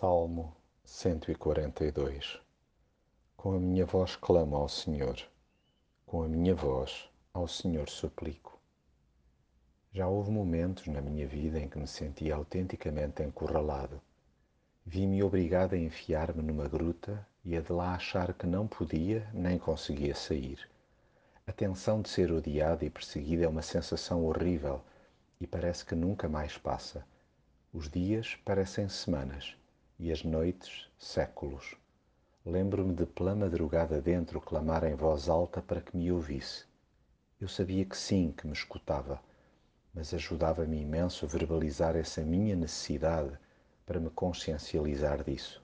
Salmo 142 Com a minha voz clamo ao Senhor, com a minha voz ao Senhor suplico. Já houve momentos na minha vida em que me senti autenticamente encurralado. Vi-me obrigado a enfiar-me numa gruta e a de lá achar que não podia nem conseguia sair. A tensão de ser odiado e perseguido é uma sensação horrível e parece que nunca mais passa. Os dias parecem semanas e as noites séculos. Lembro-me de pela madrugada dentro clamar em voz alta para que me ouvisse. Eu sabia que sim, que me escutava, mas ajudava-me imenso verbalizar essa minha necessidade para me consciencializar disso.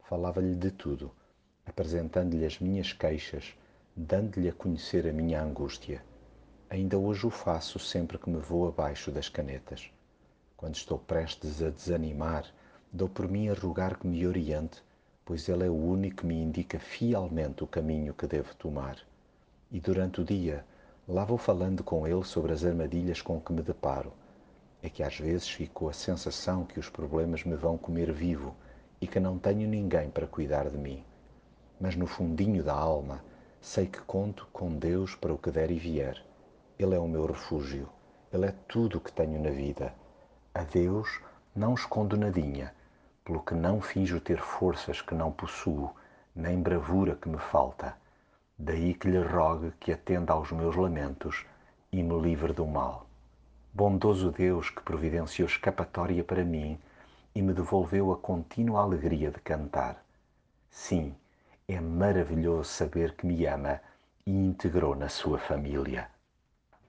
Falava-lhe de tudo, apresentando-lhe as minhas queixas, dando-lhe a conhecer a minha angústia. Ainda hoje o faço sempre que me vou abaixo das canetas. Quando estou prestes a desanimar, Dou por mim a rogar que me oriente, pois Ele é o único que me indica fielmente o caminho que devo tomar. E durante o dia, lá vou falando com Ele sobre as armadilhas com que me deparo. É que às vezes fico a sensação que os problemas me vão comer vivo e que não tenho ninguém para cuidar de mim. Mas no fundinho da alma, sei que conto com Deus para o que der e vier. Ele é o meu refúgio. Ele é tudo o que tenho na vida. A Deus não escondo nadinha pelo que não finjo ter forças que não possuo, nem bravura que me falta. Daí que lhe rogue que atenda aos meus lamentos e me livre do mal. Bondoso Deus que providenciou escapatória para mim e me devolveu a contínua alegria de cantar. Sim, é maravilhoso saber que me ama e integrou na sua família.